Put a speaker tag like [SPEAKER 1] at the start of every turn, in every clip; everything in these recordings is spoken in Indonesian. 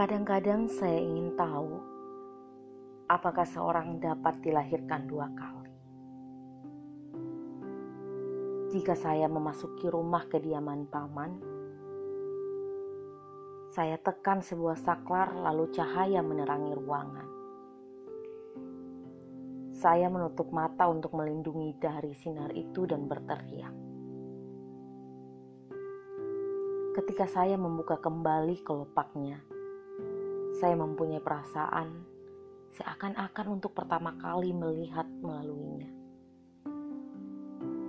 [SPEAKER 1] Kadang-kadang saya ingin tahu apakah seorang dapat dilahirkan dua kali. Jika saya memasuki rumah kediaman paman, saya tekan sebuah saklar lalu cahaya menerangi ruangan. Saya menutup mata untuk melindungi dari sinar itu dan berteriak. Ketika saya membuka kembali kelopaknya, saya mempunyai perasaan seakan-akan untuk pertama kali melihat melaluinya.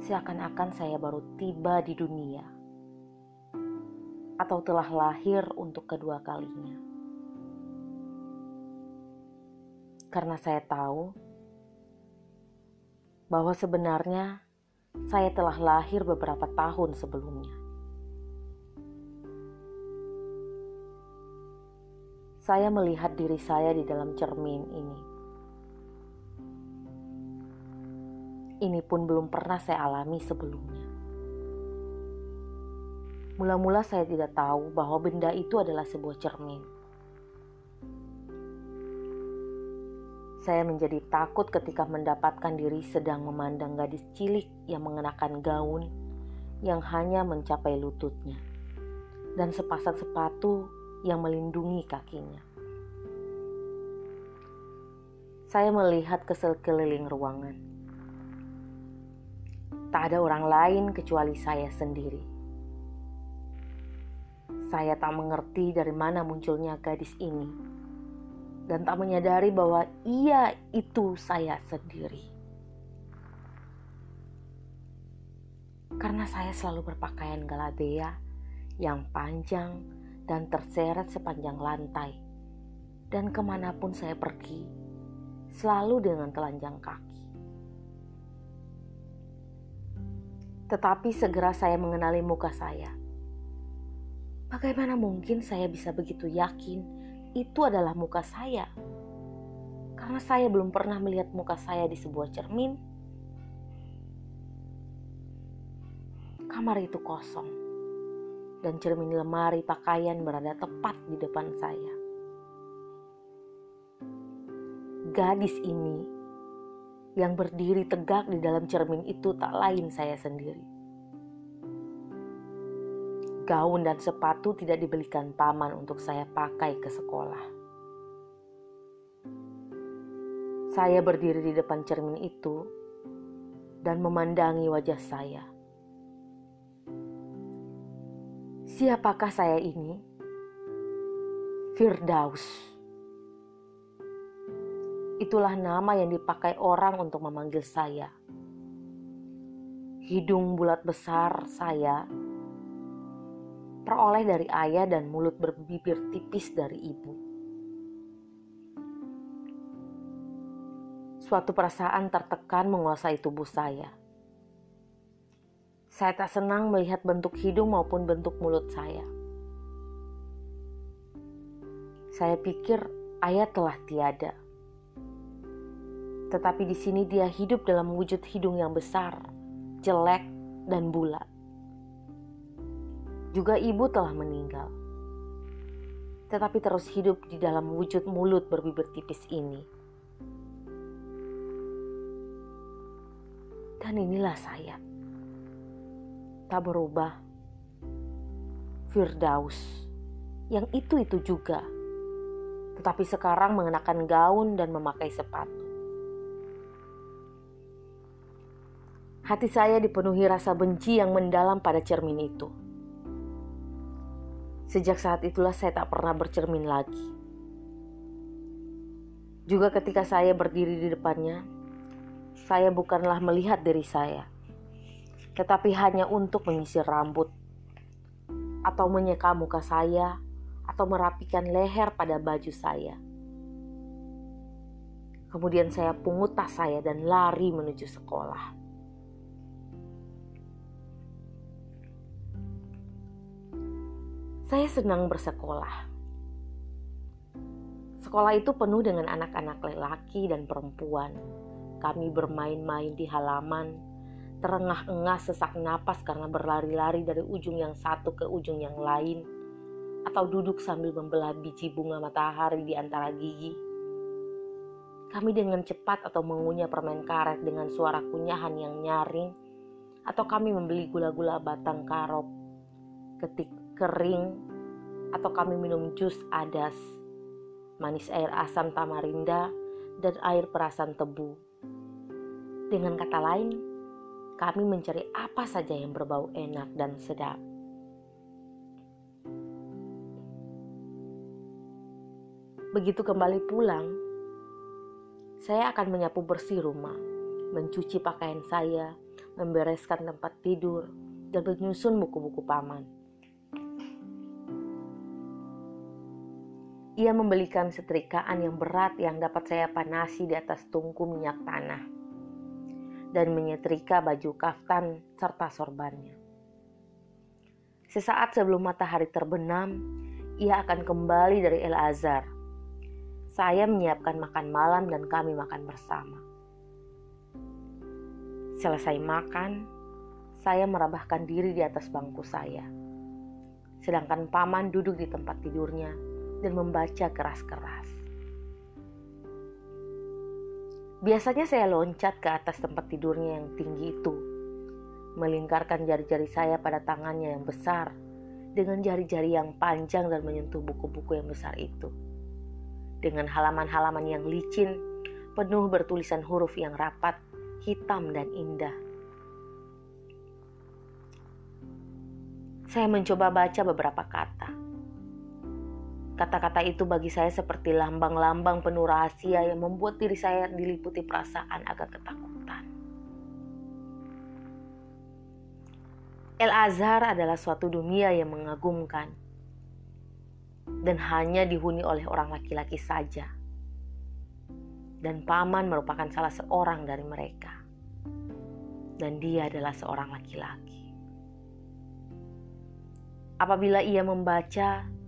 [SPEAKER 1] Seakan-akan saya baru tiba di dunia atau telah lahir untuk kedua kalinya. Karena saya tahu bahwa sebenarnya saya telah lahir beberapa tahun sebelumnya. Saya melihat diri saya di dalam cermin ini. Ini pun belum pernah saya alami sebelumnya. Mula-mula saya tidak tahu bahwa benda itu adalah sebuah cermin. Saya menjadi takut ketika mendapatkan diri sedang memandang gadis cilik yang mengenakan gaun yang hanya mencapai lututnya dan sepasang sepatu yang melindungi kakinya. Saya melihat ke sekeliling ruangan. Tak ada orang lain kecuali saya sendiri. Saya tak mengerti dari mana munculnya gadis ini, dan tak menyadari bahwa ia itu saya sendiri. Karena saya selalu berpakaian galabea yang panjang dan terseret sepanjang lantai. Dan ke mana pun saya pergi, selalu dengan telanjang kaki. Tetapi segera saya mengenali muka saya. Bagaimana mungkin saya bisa begitu yakin itu adalah muka saya? Karena saya belum pernah melihat muka saya di sebuah cermin. Kamar itu kosong dan cermin lemari pakaian berada tepat di depan saya. Gadis ini yang berdiri tegak di dalam cermin itu tak lain saya sendiri. Gaun dan sepatu tidak dibelikan paman untuk saya pakai ke sekolah. Saya berdiri di depan cermin itu dan memandangi wajah saya. Siapakah saya ini? Firdaus. Itulah nama yang dipakai orang untuk memanggil saya. Hidung bulat besar saya peroleh dari ayah dan mulut berbibir tipis dari ibu. Suatu perasaan tertekan menguasai tubuh saya saya tak senang melihat bentuk hidung maupun bentuk mulut saya. Saya pikir ayah telah tiada. Tetapi di sini dia hidup dalam wujud hidung yang besar, jelek, dan bulat. Juga ibu telah meninggal. Tetapi terus hidup di dalam wujud mulut berbibir tipis ini. Dan inilah saya tak berubah. Firdaus, yang itu-itu juga, tetapi sekarang mengenakan gaun dan memakai sepatu. Hati saya dipenuhi rasa benci yang mendalam pada cermin itu. Sejak saat itulah saya tak pernah bercermin lagi. Juga ketika saya berdiri di depannya, saya bukanlah melihat diri saya tetapi hanya untuk menyisir rambut atau menyeka muka saya atau merapikan leher pada baju saya. Kemudian saya pungut tas saya dan lari menuju sekolah. Saya senang bersekolah. Sekolah itu penuh dengan anak-anak lelaki dan perempuan. Kami bermain-main di halaman, terengah-engah sesak napas karena berlari-lari dari ujung yang satu ke ujung yang lain, atau duduk sambil membelah biji bunga matahari di antara gigi. Kami dengan cepat atau mengunyah permen karet dengan suara kunyahan yang nyaring, atau kami membeli gula-gula batang karop, ketik kering, atau kami minum jus adas, manis air asam tamarinda, dan air perasan tebu. Dengan kata lain, kami mencari apa saja yang berbau enak dan sedap. Begitu kembali pulang, saya akan menyapu bersih rumah, mencuci pakaian saya, membereskan tempat tidur, dan menyusun buku-buku paman. Ia membelikan setrikaan yang berat yang dapat saya panasi di atas tungku minyak tanah dan menyetrika baju kaftan serta sorbannya. Sesaat sebelum matahari terbenam, ia akan kembali dari El Azhar saya menyiapkan makan malam dan kami makan bersama. Selesai makan, saya merabahkan diri di atas bangku saya. Sedangkan paman duduk di tempat tidurnya dan membaca keras-keras. Biasanya saya loncat ke atas tempat tidurnya yang tinggi itu, melingkarkan jari-jari saya pada tangannya yang besar dengan jari-jari yang panjang dan menyentuh buku-buku yang besar itu dengan halaman-halaman yang licin, penuh bertulisan huruf yang rapat, hitam, dan indah. Saya mencoba baca beberapa kata. Kata-kata itu bagi saya seperti lambang-lambang penuh rahasia yang membuat diri saya diliputi perasaan agak ketakutan. El Azhar adalah suatu dunia yang mengagumkan dan hanya dihuni oleh orang laki-laki saja. Dan paman merupakan salah seorang dari mereka. Dan dia adalah seorang laki-laki. Apabila ia membaca,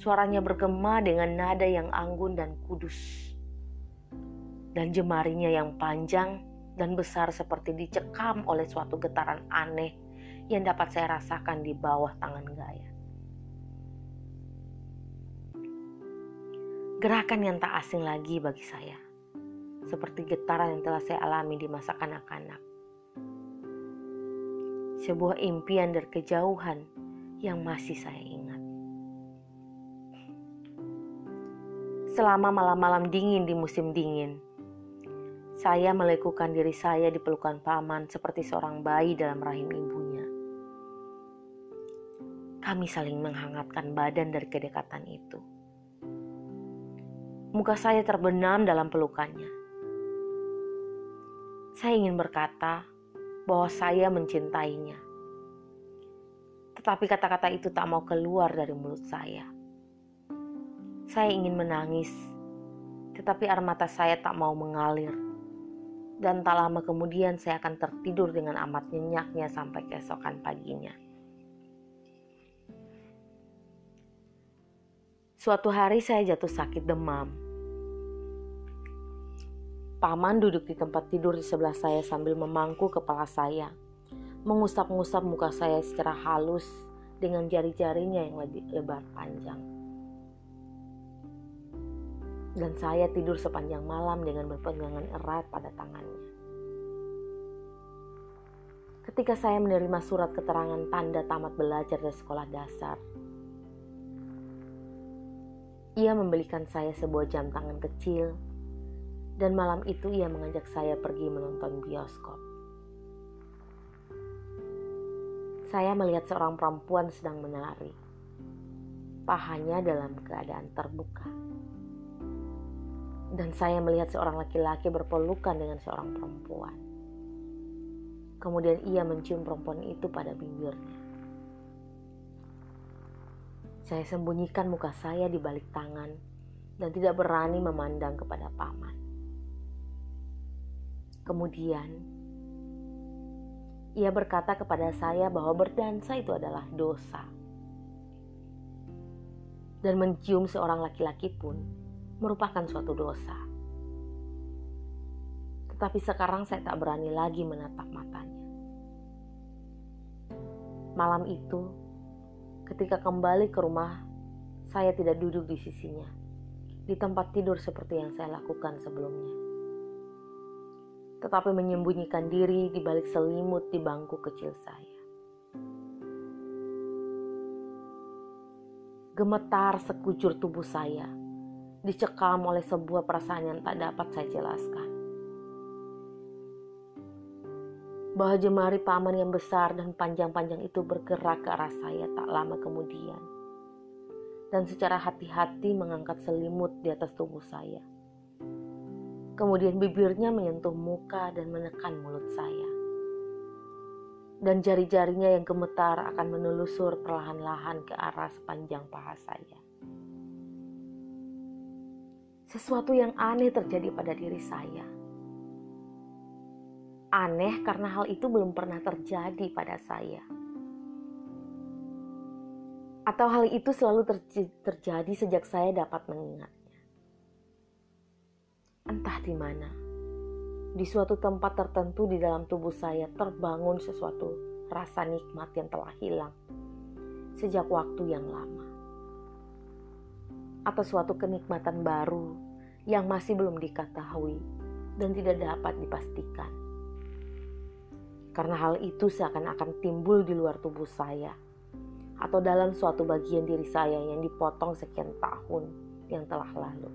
[SPEAKER 1] suaranya bergema dengan nada yang anggun dan kudus. Dan jemarinya yang panjang dan besar seperti dicekam oleh suatu getaran aneh yang dapat saya rasakan di bawah tangan Gaya. Gerakan yang tak asing lagi bagi saya, seperti getaran yang telah saya alami di masa kanak-kanak. Sebuah impian dari kejauhan yang masih saya ingat. Selama malam-malam dingin di musim dingin, saya melekukan diri saya di pelukan paman seperti seorang bayi dalam rahim ibunya. Kami saling menghangatkan badan dari kedekatan itu. Muka saya terbenam dalam pelukannya. Saya ingin berkata bahwa saya mencintainya. Tetapi kata-kata itu tak mau keluar dari mulut saya. Saya ingin menangis, tetapi air mata saya tak mau mengalir. Dan tak lama kemudian saya akan tertidur dengan amat nyenyaknya sampai keesokan paginya. Suatu hari saya jatuh sakit demam. Paman duduk di tempat tidur di sebelah saya sambil memangku kepala saya, mengusap-ngusap muka saya secara halus dengan jari-jarinya yang lebih lebar panjang. Dan saya tidur sepanjang malam dengan berpegangan erat pada tangannya. Ketika saya menerima surat keterangan tanda tamat belajar dari sekolah dasar, ia membelikan saya sebuah jam tangan kecil, dan malam itu ia mengajak saya pergi menonton bioskop. Saya melihat seorang perempuan sedang menari, pahanya dalam keadaan terbuka. Dan saya melihat seorang laki-laki berpelukan dengan seorang perempuan. Kemudian ia mencium perempuan itu pada bibirnya. Saya sembunyikan muka saya di balik tangan dan tidak berani memandang kepada paman. Kemudian, ia berkata kepada saya bahwa berdansa itu adalah dosa. Dan mencium seorang laki-laki pun merupakan suatu dosa. Tetapi sekarang saya tak berani lagi menatap matanya. Malam itu, ketika kembali ke rumah saya tidak duduk di sisinya, di tempat tidur seperti yang saya lakukan sebelumnya. Tetapi menyembunyikan diri di balik selimut di bangku kecil saya. Gemetar sekujur tubuh saya, dicekam oleh sebuah perasaan yang tak dapat saya jelaskan. bahwa jemari paman yang besar dan panjang-panjang itu bergerak ke arah saya tak lama kemudian. Dan secara hati-hati mengangkat selimut di atas tubuh saya. Kemudian bibirnya menyentuh muka dan menekan mulut saya. Dan jari-jarinya yang gemetar akan menelusur perlahan-lahan ke arah sepanjang paha saya. Sesuatu yang aneh terjadi pada diri saya Aneh karena hal itu belum pernah terjadi pada saya. Atau hal itu selalu ter terjadi sejak saya dapat mengingatnya. Entah di mana, di suatu tempat tertentu di dalam tubuh saya terbangun sesuatu rasa nikmat yang telah hilang sejak waktu yang lama. Atau suatu kenikmatan baru yang masih belum diketahui dan tidak dapat dipastikan karena hal itu seakan-akan timbul di luar tubuh saya atau dalam suatu bagian diri saya yang dipotong sekian tahun yang telah lalu.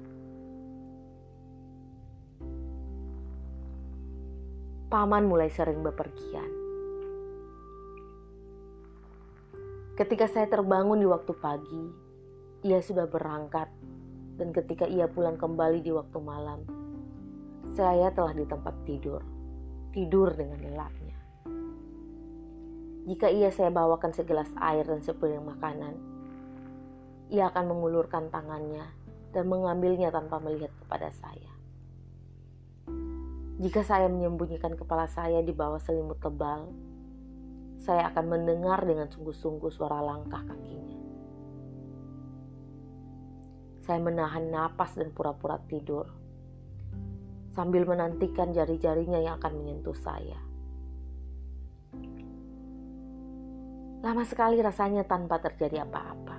[SPEAKER 1] Paman mulai sering bepergian. Ketika saya terbangun di waktu pagi, ia sudah berangkat, dan ketika ia pulang kembali di waktu malam, saya telah di tempat tidur, tidur dengan lelapnya. Jika ia saya bawakan segelas air dan sepiring makanan, ia akan mengulurkan tangannya dan mengambilnya tanpa melihat kepada saya. Jika saya menyembunyikan kepala saya di bawah selimut tebal, saya akan mendengar dengan sungguh-sungguh suara langkah kakinya. Saya menahan napas dan pura-pura tidur, sambil menantikan jari-jarinya yang akan menyentuh saya. Lama sekali rasanya tanpa terjadi apa-apa.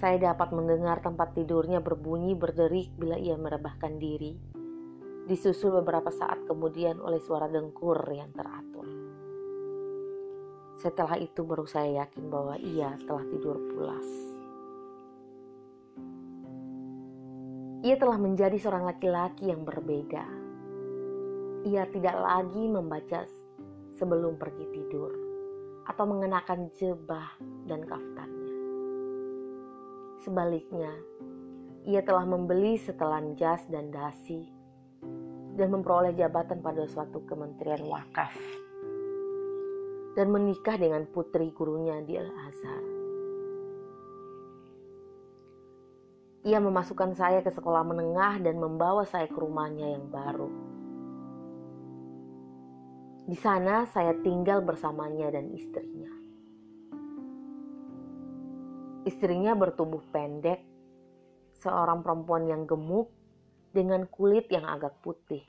[SPEAKER 1] Saya dapat mendengar tempat tidurnya berbunyi berderik bila ia merebahkan diri, disusul beberapa saat kemudian oleh suara dengkur yang teratur. Setelah itu baru saya yakin bahwa ia telah tidur pulas. Ia telah menjadi seorang laki-laki yang berbeda. Ia tidak lagi membaca sebelum pergi tidur atau mengenakan jebah dan kaftannya. Sebaliknya, ia telah membeli setelan jas dan dasi dan memperoleh jabatan pada suatu kementerian wakaf dan menikah dengan putri gurunya di Al-Azhar. Ia memasukkan saya ke sekolah menengah dan membawa saya ke rumahnya yang baru di sana saya tinggal bersamanya dan istrinya. Istrinya bertubuh pendek, seorang perempuan yang gemuk dengan kulit yang agak putih.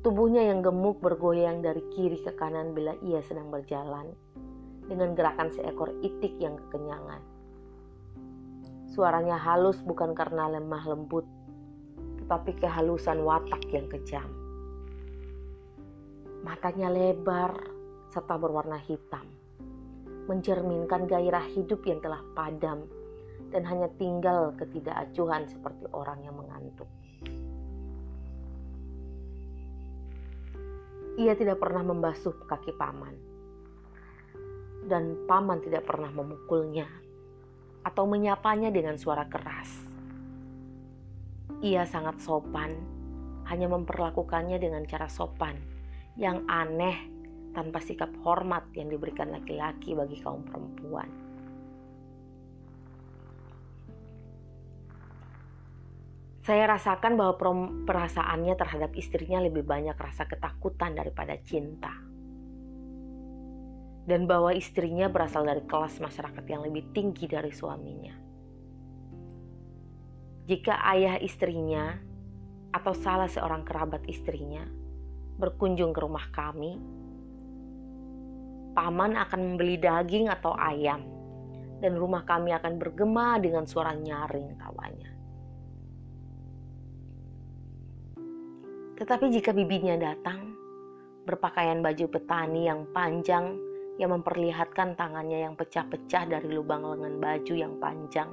[SPEAKER 1] Tubuhnya yang gemuk bergoyang dari kiri ke kanan bila ia sedang berjalan dengan gerakan seekor itik yang kekenyangan. Suaranya halus bukan karena lemah lembut, tetapi kehalusan watak yang kejam. Matanya lebar serta berwarna hitam, mencerminkan gairah hidup yang telah padam dan hanya tinggal ketidakacuhan seperti orang yang mengantuk. Ia tidak pernah membasuh kaki paman, dan paman tidak pernah memukulnya atau menyapanya dengan suara keras. Ia sangat sopan, hanya memperlakukannya dengan cara sopan yang aneh tanpa sikap hormat yang diberikan laki-laki bagi kaum perempuan. Saya rasakan bahwa perasaannya terhadap istrinya lebih banyak rasa ketakutan daripada cinta. Dan bahwa istrinya berasal dari kelas masyarakat yang lebih tinggi dari suaminya. Jika ayah istrinya atau salah seorang kerabat istrinya berkunjung ke rumah kami, paman akan membeli daging atau ayam, dan rumah kami akan bergema dengan suara nyaring tawanya. Tetapi jika bibinya datang, berpakaian baju petani yang panjang yang memperlihatkan tangannya yang pecah-pecah dari lubang lengan baju yang panjang.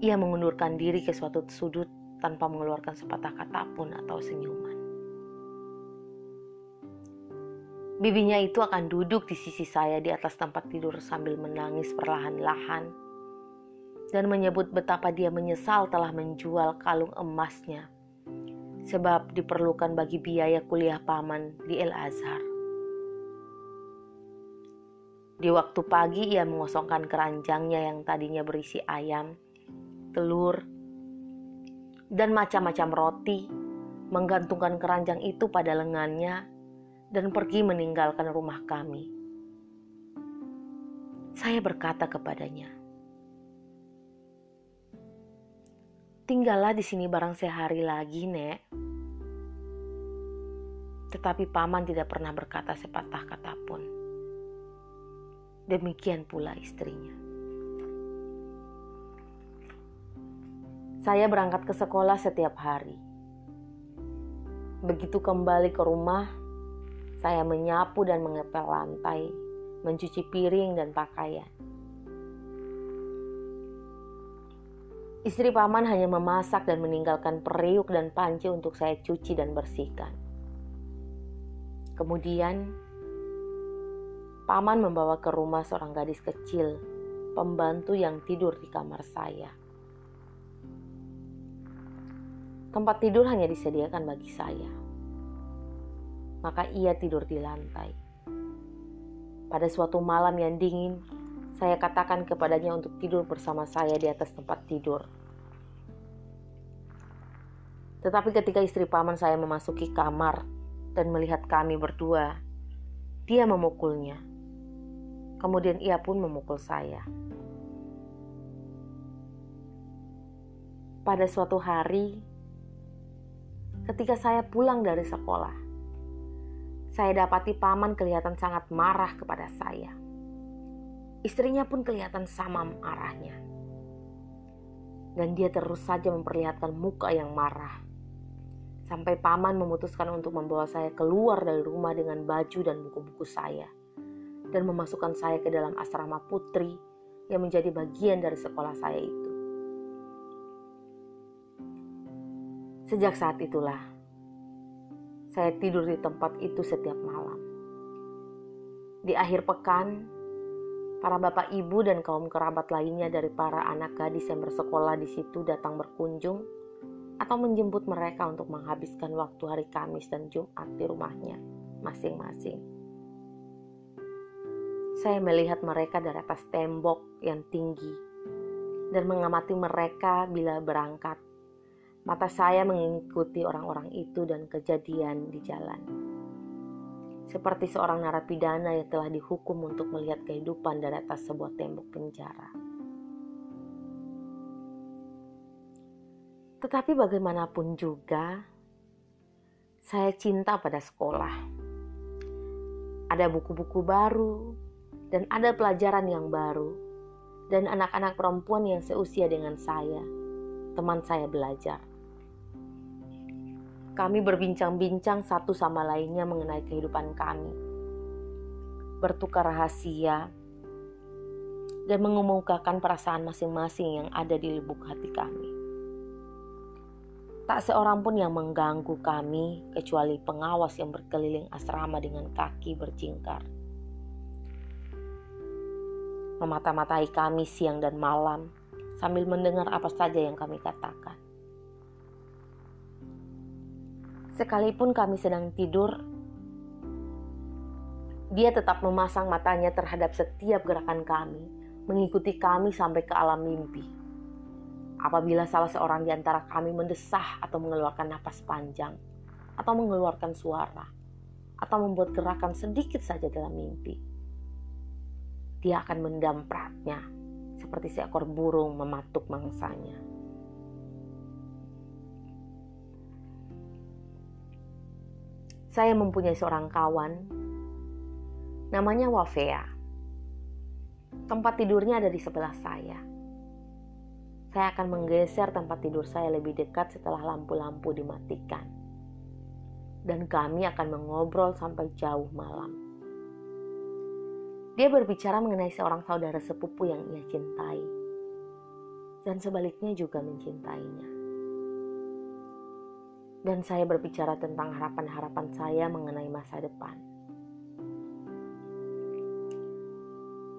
[SPEAKER 1] Ia mengundurkan diri ke suatu sudut tanpa mengeluarkan sepatah kata pun atau senyuman. Bibinya itu akan duduk di sisi saya di atas tempat tidur sambil menangis perlahan-lahan dan menyebut betapa dia menyesal telah menjual kalung emasnya sebab diperlukan bagi biaya kuliah paman di El Azhar. Di waktu pagi ia mengosongkan keranjangnya yang tadinya berisi ayam, telur, dan macam-macam roti, menggantungkan keranjang itu pada lengannya, dan pergi meninggalkan rumah kami. Saya berkata kepadanya, "Tinggallah di sini barang sehari lagi, Nek." Tetapi paman tidak pernah berkata sepatah kata pun. Demikian pula istrinya. Saya berangkat ke sekolah setiap hari. Begitu kembali ke rumah, saya menyapu dan mengepel lantai, mencuci piring dan pakaian. Istri paman hanya memasak dan meninggalkan periuk dan panci untuk saya cuci dan bersihkan. Kemudian Paman membawa ke rumah seorang gadis kecil, pembantu yang tidur di kamar saya. Tempat tidur hanya disediakan bagi saya. Maka ia tidur di lantai. Pada suatu malam yang dingin, saya katakan kepadanya untuk tidur bersama saya di atas tempat tidur. Tetapi ketika istri paman saya memasuki kamar dan melihat kami berdua, dia memukulnya. Kemudian ia pun memukul saya. Pada suatu hari, ketika saya pulang dari sekolah, saya dapati paman kelihatan sangat marah kepada saya. Istrinya pun kelihatan sama marahnya. Dan dia terus saja memperlihatkan muka yang marah. Sampai paman memutuskan untuk membawa saya keluar dari rumah dengan baju dan buku-buku saya dan memasukkan saya ke dalam asrama putri yang menjadi bagian dari sekolah saya itu. Sejak saat itulah, saya tidur di tempat itu setiap malam. Di akhir pekan, para bapak ibu dan kaum kerabat lainnya dari para anak gadis yang bersekolah di situ datang berkunjung atau menjemput mereka untuk menghabiskan waktu hari Kamis dan Jumat di rumahnya masing-masing. Saya melihat mereka dari atas tembok yang tinggi dan mengamati mereka bila berangkat. Mata saya mengikuti orang-orang itu dan kejadian di jalan. Seperti seorang narapidana yang telah dihukum untuk melihat kehidupan dari atas sebuah tembok penjara. Tetapi bagaimanapun juga, saya cinta pada sekolah. Ada buku-buku baru, dan ada pelajaran yang baru, dan anak-anak perempuan yang seusia dengan saya, teman saya belajar. Kami berbincang-bincang satu sama lainnya mengenai kehidupan kami, bertukar rahasia, dan mengemukakan perasaan masing-masing yang ada di lubuk hati kami. Tak seorang pun yang mengganggu kami kecuali pengawas yang berkeliling asrama dengan kaki berjingkar memata-matai kami siang dan malam sambil mendengar apa saja yang kami katakan. Sekalipun kami sedang tidur, dia tetap memasang matanya terhadap setiap gerakan kami, mengikuti kami sampai ke alam mimpi. Apabila salah seorang di antara kami mendesah atau mengeluarkan napas panjang, atau mengeluarkan suara, atau membuat gerakan sedikit saja dalam mimpi, dia akan mendampratnya seperti seekor burung mematuk mangsanya. Saya mempunyai seorang kawan Namanya Wafea. Tempat tidurnya ada di sebelah saya. Saya akan menggeser tempat tidur saya lebih dekat setelah lampu-lampu dimatikan. Dan kami akan mengobrol sampai jauh malam. Dia berbicara mengenai seorang saudara sepupu yang ia cintai. Dan sebaliknya juga mencintainya. Dan saya berbicara tentang harapan-harapan saya mengenai masa depan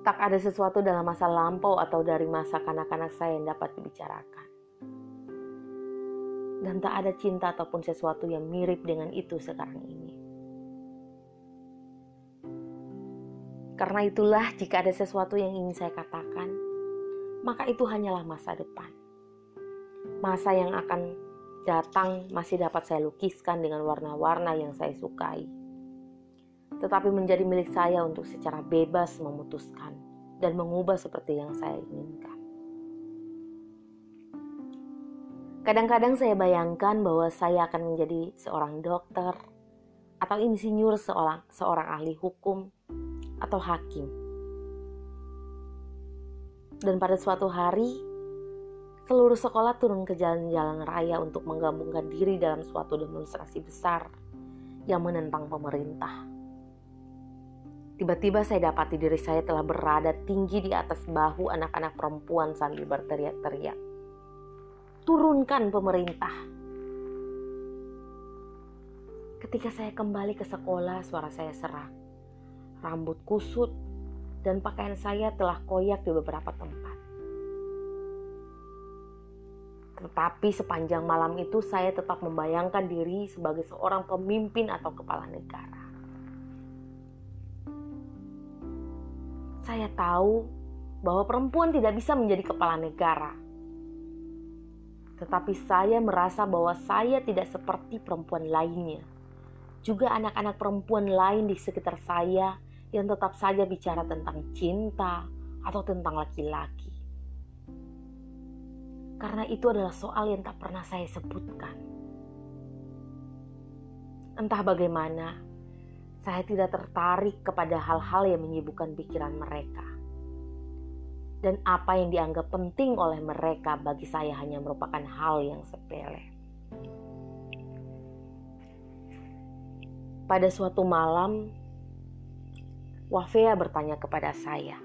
[SPEAKER 1] Tak ada sesuatu dalam masa lampau atau dari masa kanak-kanak saya yang dapat dibicarakan. Dan tak ada cinta ataupun sesuatu yang mirip dengan itu sekarang ini. Karena itulah jika ada sesuatu yang ingin saya katakan, maka itu hanyalah masa depan. Masa yang akan datang masih dapat saya lukiskan dengan warna-warna yang saya sukai tetapi menjadi milik saya untuk secara bebas memutuskan dan mengubah seperti yang saya inginkan. Kadang-kadang saya bayangkan bahwa saya akan menjadi seorang dokter atau insinyur seorang seorang ahli hukum atau hakim. Dan pada suatu hari seluruh sekolah turun ke jalan-jalan raya untuk menggabungkan diri dalam suatu demonstrasi besar yang menentang pemerintah. Tiba-tiba saya dapati diri saya telah berada tinggi di atas bahu anak-anak perempuan sambil berteriak-teriak. Turunkan pemerintah. Ketika saya kembali ke sekolah, suara saya serak. Rambut kusut dan pakaian saya telah koyak di beberapa tempat. Tetapi sepanjang malam itu saya tetap membayangkan diri sebagai seorang pemimpin atau kepala negara. Saya tahu bahwa perempuan tidak bisa menjadi kepala negara. Tetapi saya merasa bahwa saya tidak seperti perempuan lainnya. Juga anak-anak perempuan lain di sekitar saya yang tetap saja bicara tentang cinta atau tentang laki-laki. Karena itu adalah soal yang tak pernah saya sebutkan. Entah bagaimana, saya tidak tertarik kepada hal-hal yang menyibukkan pikiran mereka. Dan apa yang dianggap penting oleh mereka bagi saya hanya merupakan hal yang sepele. Pada suatu malam, Wafea bertanya kepada saya,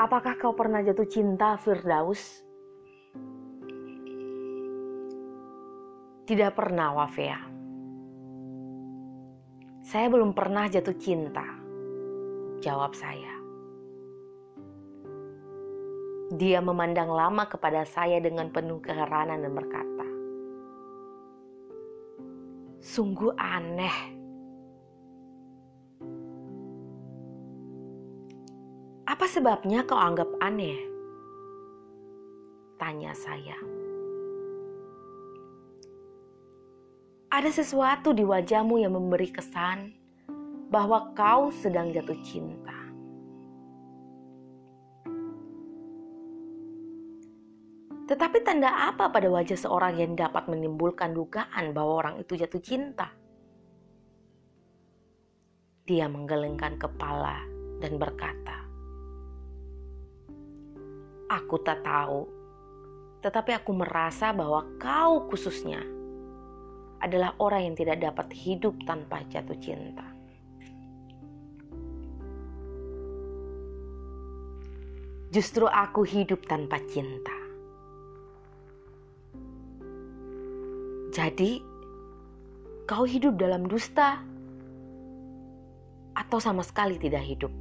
[SPEAKER 1] Apakah kau pernah jatuh cinta, Firdaus? Tidak pernah, Wafea. Saya belum pernah jatuh cinta, jawab saya. Dia memandang lama kepada saya dengan penuh keheranan dan berkata, "Sungguh aneh." Apa sebabnya kau anggap aneh? Tanya saya. Ada sesuatu di wajahmu yang memberi kesan bahwa kau sedang jatuh cinta. Tetapi tanda apa pada wajah seorang yang dapat menimbulkan dugaan bahwa orang itu jatuh cinta? Dia menggelengkan kepala dan berkata, "Aku tak tahu, tetapi aku merasa bahwa kau khususnya." adalah orang yang tidak dapat hidup tanpa jatuh cinta. Justru aku hidup tanpa cinta. Jadi, kau hidup dalam dusta atau sama sekali tidak hidup?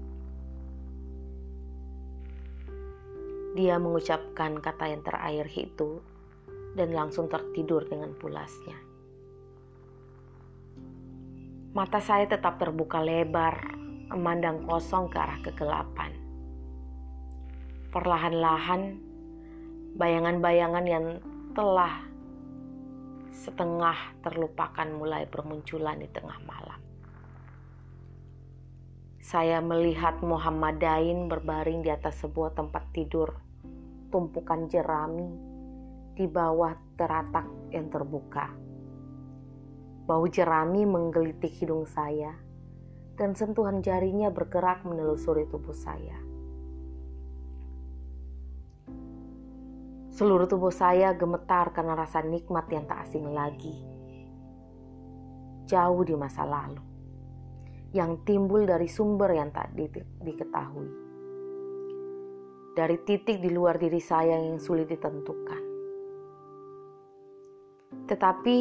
[SPEAKER 1] Dia mengucapkan kata yang terakhir itu dan langsung tertidur dengan pulasnya. Mata saya tetap terbuka lebar, memandang kosong ke arah kegelapan. Perlahan-lahan, bayangan-bayangan yang telah setengah terlupakan mulai bermunculan di tengah malam. Saya melihat Muhammadain berbaring di atas sebuah tempat tidur, tumpukan jerami di bawah teratak yang terbuka Bau jerami menggelitik hidung saya, dan sentuhan jarinya bergerak menelusuri tubuh saya. Seluruh tubuh saya gemetar karena rasa nikmat yang tak asing lagi. Jauh di masa lalu, yang timbul dari sumber yang tak di diketahui. Dari titik di luar diri saya yang sulit ditentukan. Tetapi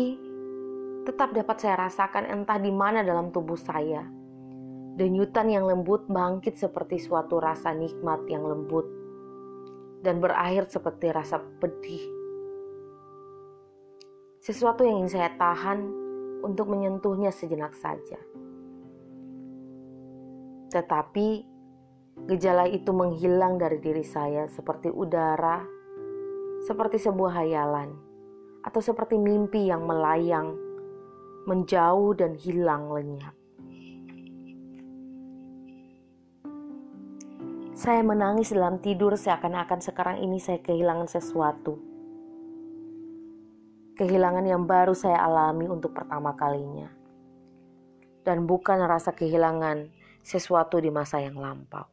[SPEAKER 1] tetap dapat saya rasakan entah di mana dalam tubuh saya Denyutan yang lembut bangkit seperti suatu rasa nikmat yang lembut dan berakhir seperti rasa pedih. Sesuatu yang ingin saya tahan untuk menyentuhnya sejenak saja. Tetapi gejala itu menghilang dari diri saya seperti udara, seperti sebuah hayalan, atau seperti mimpi yang melayang, menjauh dan hilang lenyap. Saya menangis dalam tidur seakan-akan sekarang ini saya kehilangan sesuatu. Kehilangan yang baru saya alami untuk pertama kalinya. Dan bukan rasa kehilangan sesuatu di masa yang lampau.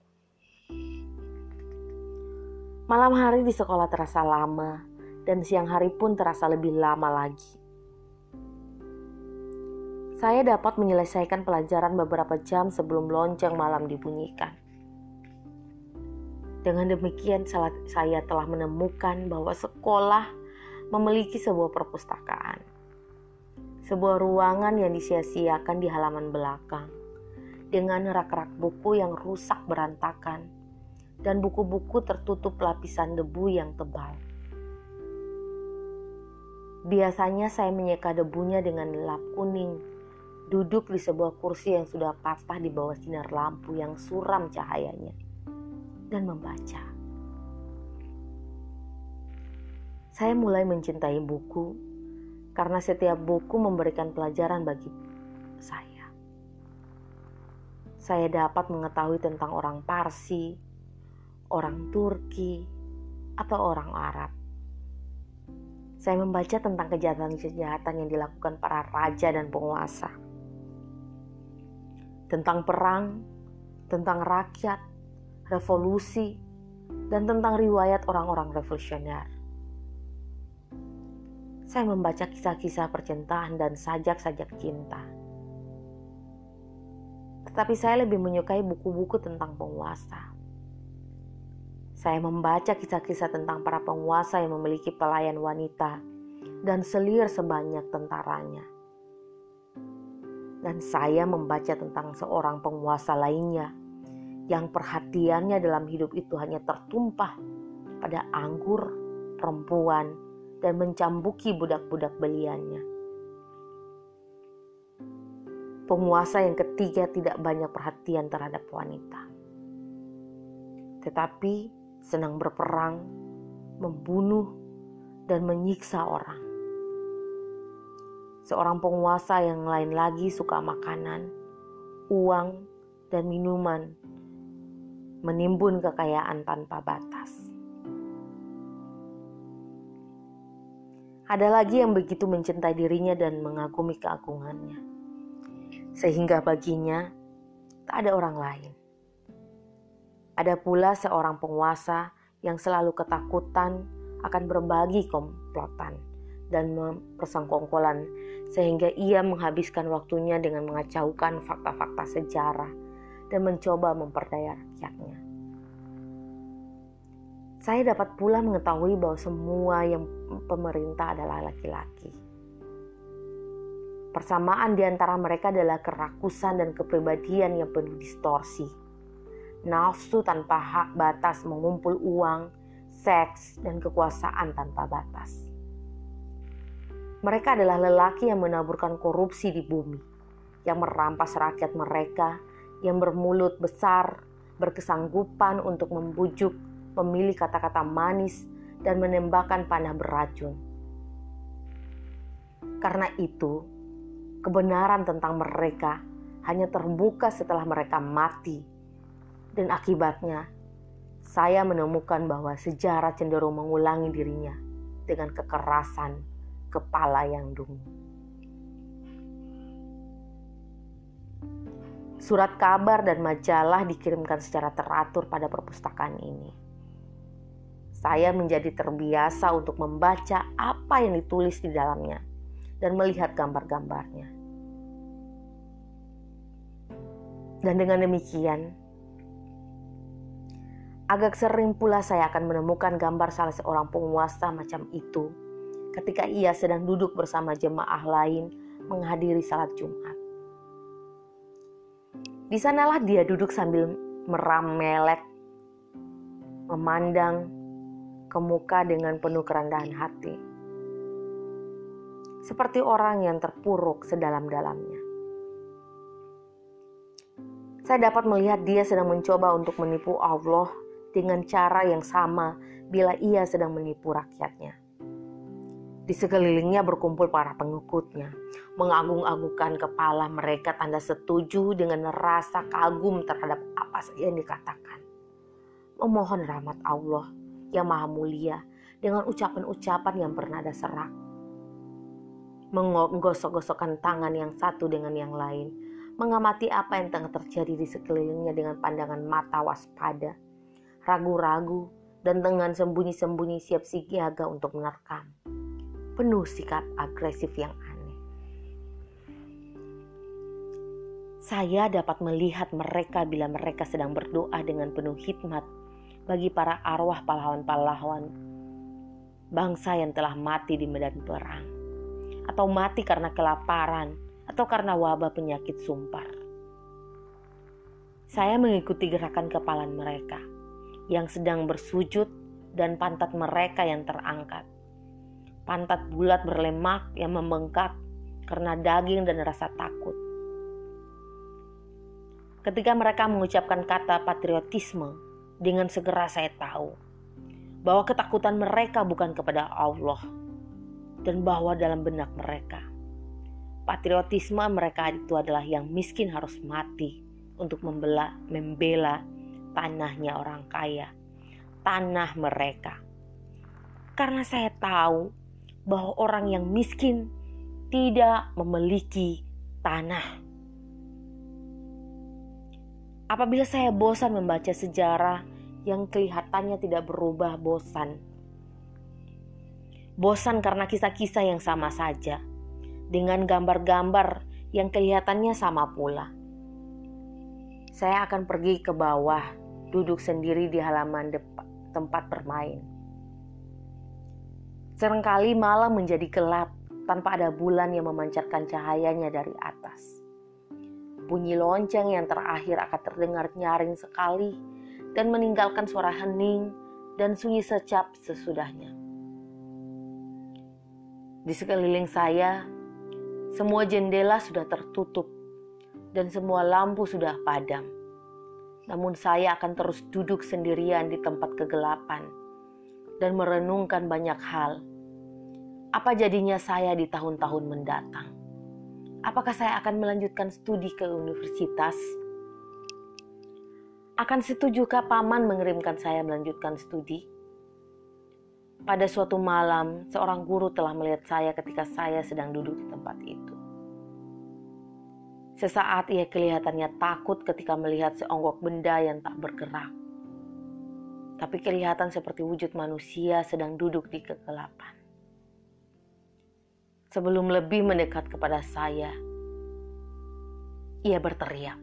[SPEAKER 1] Malam hari di sekolah terasa lama dan siang hari pun terasa lebih lama lagi. Saya dapat menyelesaikan pelajaran beberapa jam sebelum lonceng malam dibunyikan. Dengan demikian, saya telah menemukan bahwa sekolah memiliki sebuah perpustakaan, sebuah ruangan yang disia-siakan di halaman belakang, dengan rak-rak buku yang rusak berantakan dan buku-buku tertutup lapisan debu yang tebal. Biasanya saya menyeka debunya dengan lap kuning, duduk di sebuah kursi yang sudah patah di bawah sinar lampu yang suram cahayanya dan membaca. Saya mulai mencintai buku karena setiap buku memberikan pelajaran bagi saya. Saya dapat mengetahui tentang orang Parsi, orang Turki, atau orang Arab. Saya membaca tentang kejahatan-kejahatan yang dilakukan para raja dan penguasa, tentang perang, tentang rakyat, revolusi, dan tentang riwayat orang-orang revolusioner. Saya membaca kisah-kisah percintaan dan sajak-sajak cinta. Tetapi saya lebih menyukai buku-buku tentang penguasa. Saya membaca kisah-kisah tentang para penguasa yang memiliki pelayan wanita dan selir sebanyak tentaranya. Dan saya membaca tentang seorang penguasa lainnya yang perhatiannya dalam hidup itu hanya tertumpah pada anggur, perempuan, dan mencambuki budak-budak beliannya. Penguasa yang ketiga tidak banyak perhatian terhadap wanita, tetapi senang berperang, membunuh, dan menyiksa orang. Seorang penguasa yang lain lagi suka makanan, uang, dan minuman menimbun kekayaan tanpa batas. Ada lagi yang begitu mencintai dirinya dan mengagumi keagungannya, sehingga baginya tak ada orang lain. Ada pula seorang penguasa yang selalu ketakutan akan berbagi komplotan dan persengkongkolan sehingga ia menghabiskan waktunya dengan mengacaukan fakta-fakta sejarah dan mencoba memperdaya rakyatnya. Saya dapat pula mengetahui bahwa semua yang pemerintah adalah laki-laki. Persamaan di antara mereka adalah kerakusan dan kepribadian yang penuh distorsi. Nafsu tanpa hak batas mengumpul uang, seks, dan kekuasaan tanpa batas. Mereka adalah lelaki yang menaburkan korupsi di bumi, yang merampas rakyat mereka yang bermulut besar, berkesanggupan untuk membujuk, memilih kata-kata manis, dan menembakkan panah beracun. Karena itu, kebenaran tentang mereka hanya terbuka setelah mereka mati, dan akibatnya saya menemukan bahwa sejarah cenderung mengulangi dirinya dengan kekerasan kepala yang dungu. Surat kabar dan majalah dikirimkan secara teratur pada perpustakaan ini. Saya menjadi terbiasa untuk membaca apa yang ditulis di dalamnya dan melihat gambar-gambarnya. Dan dengan demikian, agak sering pula saya akan menemukan gambar salah seorang penguasa macam itu ketika ia sedang duduk bersama jemaah lain menghadiri salat Jumat. Di sanalah dia duduk sambil meramelek, memandang ke muka dengan penuh kerendahan hati. Seperti orang yang terpuruk sedalam-dalamnya. Saya dapat melihat dia sedang mencoba untuk menipu Allah dengan cara yang sama bila ia sedang menipu rakyatnya. Di sekelilingnya berkumpul para pengikutnya, mengagung-agungkan kepala mereka tanda setuju dengan rasa kagum terhadap apa yang dikatakan. Memohon rahmat Allah yang maha mulia dengan ucapan-ucapan yang bernada serak. Menggosok-gosokkan tangan yang satu dengan yang lain, mengamati apa yang tengah terjadi di sekelilingnya dengan pandangan mata waspada, ragu-ragu, dan dengan sembunyi-sembunyi siap siaga untuk menerkam penuh sikap agresif yang aneh. Saya dapat melihat mereka bila mereka sedang berdoa dengan penuh hikmat bagi para arwah pahlawan-pahlawan bangsa yang telah mati di medan perang, atau mati karena kelaparan, atau karena wabah penyakit sumpar. Saya mengikuti gerakan kepala mereka yang sedang bersujud dan pantat mereka yang terangkat pantat bulat berlemak yang membengkak karena daging dan rasa takut. Ketika mereka mengucapkan kata patriotisme, dengan segera saya tahu bahwa ketakutan mereka bukan kepada Allah dan bahwa dalam benak mereka patriotisme mereka itu adalah yang miskin harus mati untuk membela membela tanahnya orang kaya, tanah mereka. Karena saya tahu bahwa orang yang miskin tidak memiliki tanah. Apabila saya bosan membaca sejarah yang kelihatannya tidak berubah bosan. Bosan karena kisah-kisah yang sama saja, dengan gambar-gambar yang kelihatannya sama pula. Saya akan pergi ke bawah, duduk sendiri di halaman tempat bermain Seringkali malam menjadi gelap tanpa ada bulan yang memancarkan cahayanya dari atas. Bunyi lonceng yang terakhir akan terdengar nyaring sekali dan meninggalkan suara hening dan sunyi secap sesudahnya. Di sekeliling saya, semua jendela sudah tertutup dan semua lampu sudah padam. Namun saya akan terus duduk sendirian di tempat kegelapan dan merenungkan banyak hal. Apa jadinya saya di tahun-tahun mendatang? Apakah saya akan melanjutkan studi ke universitas? Akan setujukah paman mengirimkan saya melanjutkan studi? Pada suatu malam, seorang guru telah melihat saya ketika saya sedang duduk di tempat itu. Sesaat ia kelihatannya takut ketika melihat seonggok benda yang tak bergerak tapi kelihatan seperti wujud manusia sedang duduk di kegelapan. Sebelum lebih mendekat kepada saya, ia berteriak,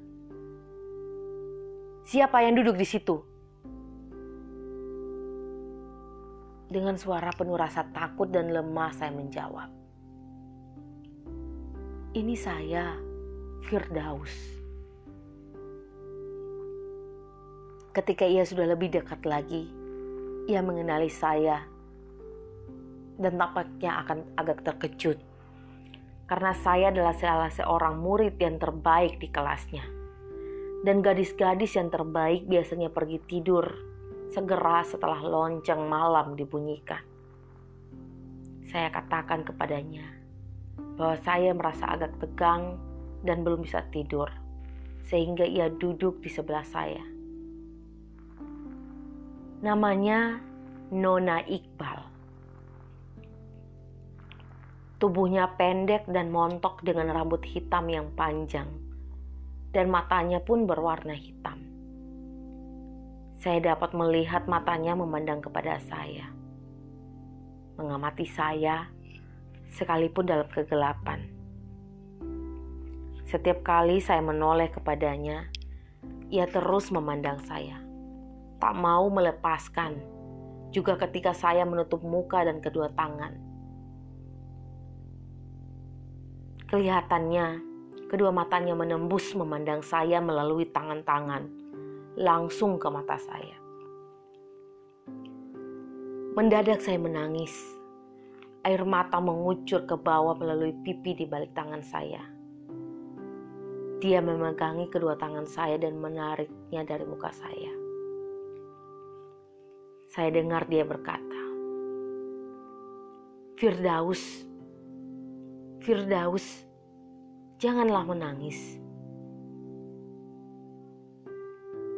[SPEAKER 1] "Siapa yang duduk di situ?" Dengan suara penuh rasa takut dan lemah, saya menjawab, "Ini saya, Firdaus." Ketika ia sudah lebih dekat lagi, ia mengenali saya dan tampaknya akan agak terkejut karena saya adalah salah seorang murid yang terbaik di kelasnya. Dan gadis-gadis yang terbaik biasanya pergi tidur segera setelah lonceng malam dibunyikan. Saya katakan kepadanya bahwa saya merasa agak tegang dan belum bisa tidur, sehingga ia duduk di sebelah saya. Namanya Nona Iqbal. Tubuhnya pendek dan montok dengan rambut hitam yang panjang. dan matanya pun berwarna hitam. Saya dapat melihat matanya memandang kepada saya, mengamati saya, sekalipun dalam kegelapan. Setiap kali saya menoleh kepadanya, ia terus memandang saya, tak mau melepaskan. Juga ketika saya menutup muka dan kedua tangan, kelihatannya kedua matanya menembus memandang saya melalui tangan-tangan langsung ke mata saya. Mendadak saya menangis. Air mata mengucur ke bawah melalui pipi di balik tangan saya. Dia memegangi kedua tangan saya dan menariknya dari muka saya. Saya dengar dia berkata, Firdaus, Firdaus, janganlah menangis.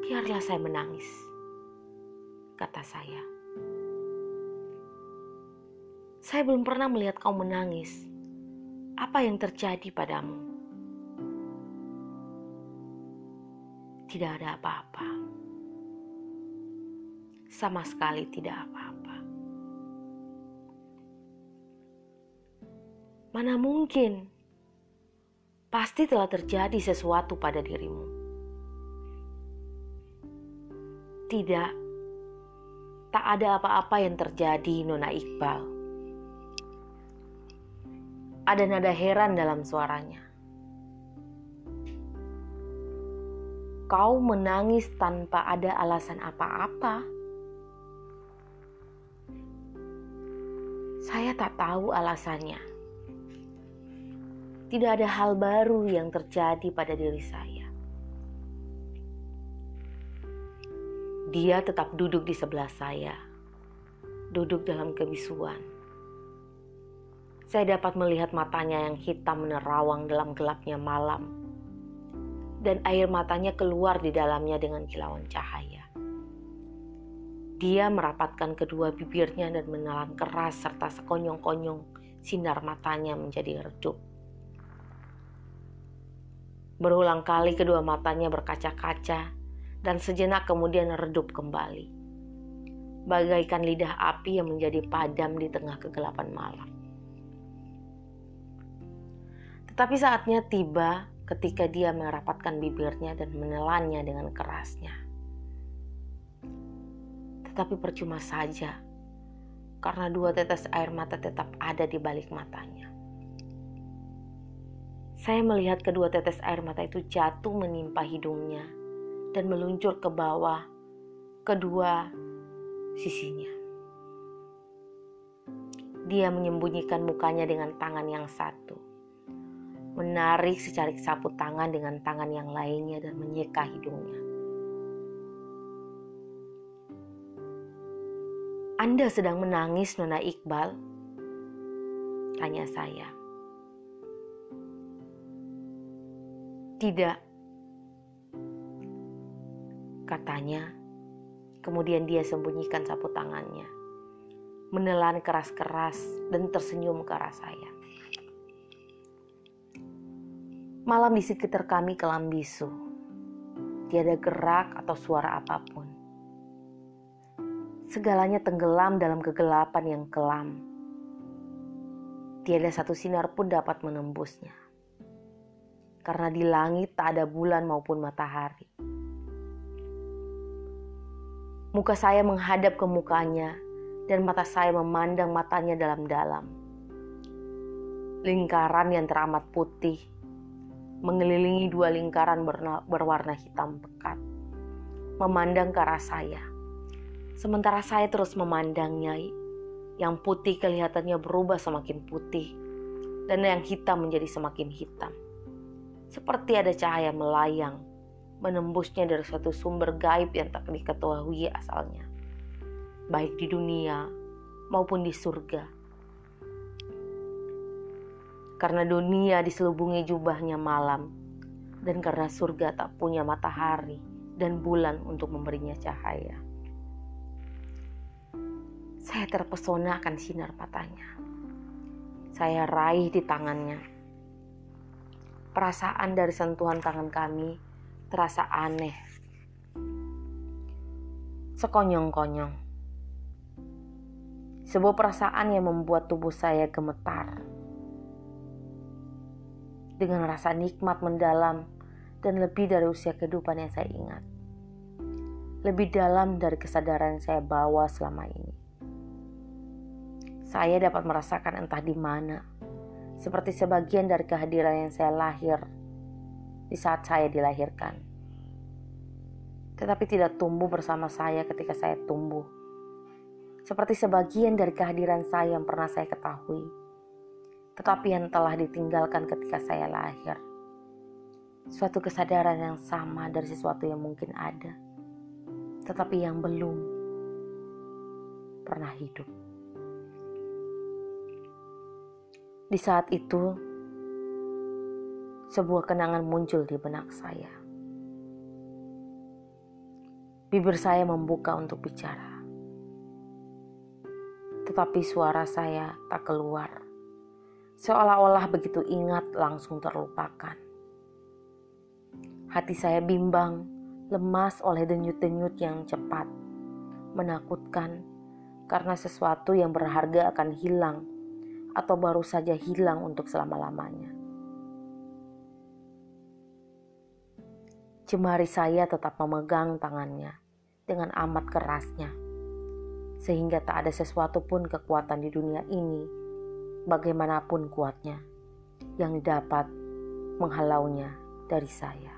[SPEAKER 1] Biarlah saya menangis, kata saya. Saya belum pernah melihat kau menangis. Apa yang terjadi padamu? Tidak ada apa-apa. Sama sekali tidak apa-apa. Mana mungkin? Pasti telah terjadi sesuatu pada dirimu. Tidak, tak ada apa-apa yang terjadi, Nona Iqbal. Ada nada heran dalam suaranya. Kau menangis tanpa ada alasan apa-apa. Saya tak tahu alasannya. Tidak ada hal baru yang terjadi pada diri saya. Dia tetap duduk di sebelah saya, duduk dalam kebisuan. Saya dapat melihat matanya yang hitam menerawang dalam gelapnya malam, dan air matanya keluar di dalamnya dengan kilauan cahaya. Dia merapatkan kedua bibirnya dan menelan keras serta sekonyong-konyong sinar matanya menjadi redup. Berulang kali kedua matanya berkaca-kaca dan sejenak kemudian redup kembali. Bagaikan lidah api yang menjadi padam di tengah kegelapan malam. Tetapi saatnya tiba ketika dia merapatkan bibirnya dan menelannya dengan kerasnya. Tetapi percuma saja, karena dua tetes air mata tetap ada di balik matanya. Saya melihat kedua tetes air mata itu jatuh menimpa hidungnya dan meluncur ke bawah kedua sisinya. Dia menyembunyikan mukanya dengan tangan yang satu, menarik secarik sapu tangan dengan tangan yang lainnya dan menyeka hidungnya. Anda sedang menangis, Nona Iqbal? Tanya saya. Tidak, katanya. Kemudian dia sembunyikan sapu tangannya, menelan keras-keras dan tersenyum ke arah saya. Malam di sekitar kami kelam bisu. Tiada gerak atau suara apa pun. Segalanya tenggelam dalam kegelapan yang kelam. Tiada satu sinar pun dapat menembusnya. Karena di langit tak ada bulan maupun matahari. Muka saya menghadap ke mukanya dan mata saya memandang matanya dalam-dalam. Lingkaran yang teramat putih mengelilingi dua lingkaran berwarna hitam pekat. Memandang ke arah saya. Sementara saya terus memandangnya, yang putih kelihatannya berubah semakin putih dan yang hitam menjadi semakin hitam. Seperti ada cahaya melayang menembusnya dari suatu sumber gaib yang tak diketahui asalnya, baik di dunia maupun di surga. Karena dunia diselubungi jubahnya malam, dan karena surga tak punya matahari dan bulan untuk memberinya cahaya. Saya terpesona akan sinar matanya. Saya raih di tangannya. Perasaan dari sentuhan tangan kami terasa aneh. Sekonyong-konyong. Sebuah perasaan yang membuat tubuh saya gemetar. Dengan rasa nikmat mendalam dan lebih dari usia kehidupan yang saya ingat. Lebih dalam dari kesadaran saya bawa selama ini. Saya dapat merasakan entah di mana, seperti sebagian dari kehadiran yang saya lahir di saat saya dilahirkan. Tetapi tidak tumbuh bersama saya ketika saya tumbuh. Seperti sebagian dari kehadiran saya yang pernah saya ketahui, tetapi yang telah ditinggalkan ketika saya lahir. Suatu kesadaran yang sama dari sesuatu yang mungkin ada, tetapi yang belum pernah hidup. Di saat itu, sebuah kenangan muncul di benak saya. Bibir saya membuka untuk bicara, tetapi suara saya tak keluar, seolah-olah begitu ingat langsung terlupakan. Hati saya bimbang, lemas oleh denyut-denyut yang cepat, menakutkan karena sesuatu yang berharga akan hilang atau baru saja hilang untuk selama-lamanya. Jemari saya tetap memegang tangannya dengan amat kerasnya, sehingga tak ada sesuatu pun kekuatan di dunia ini, bagaimanapun kuatnya, yang dapat menghalaunya dari saya.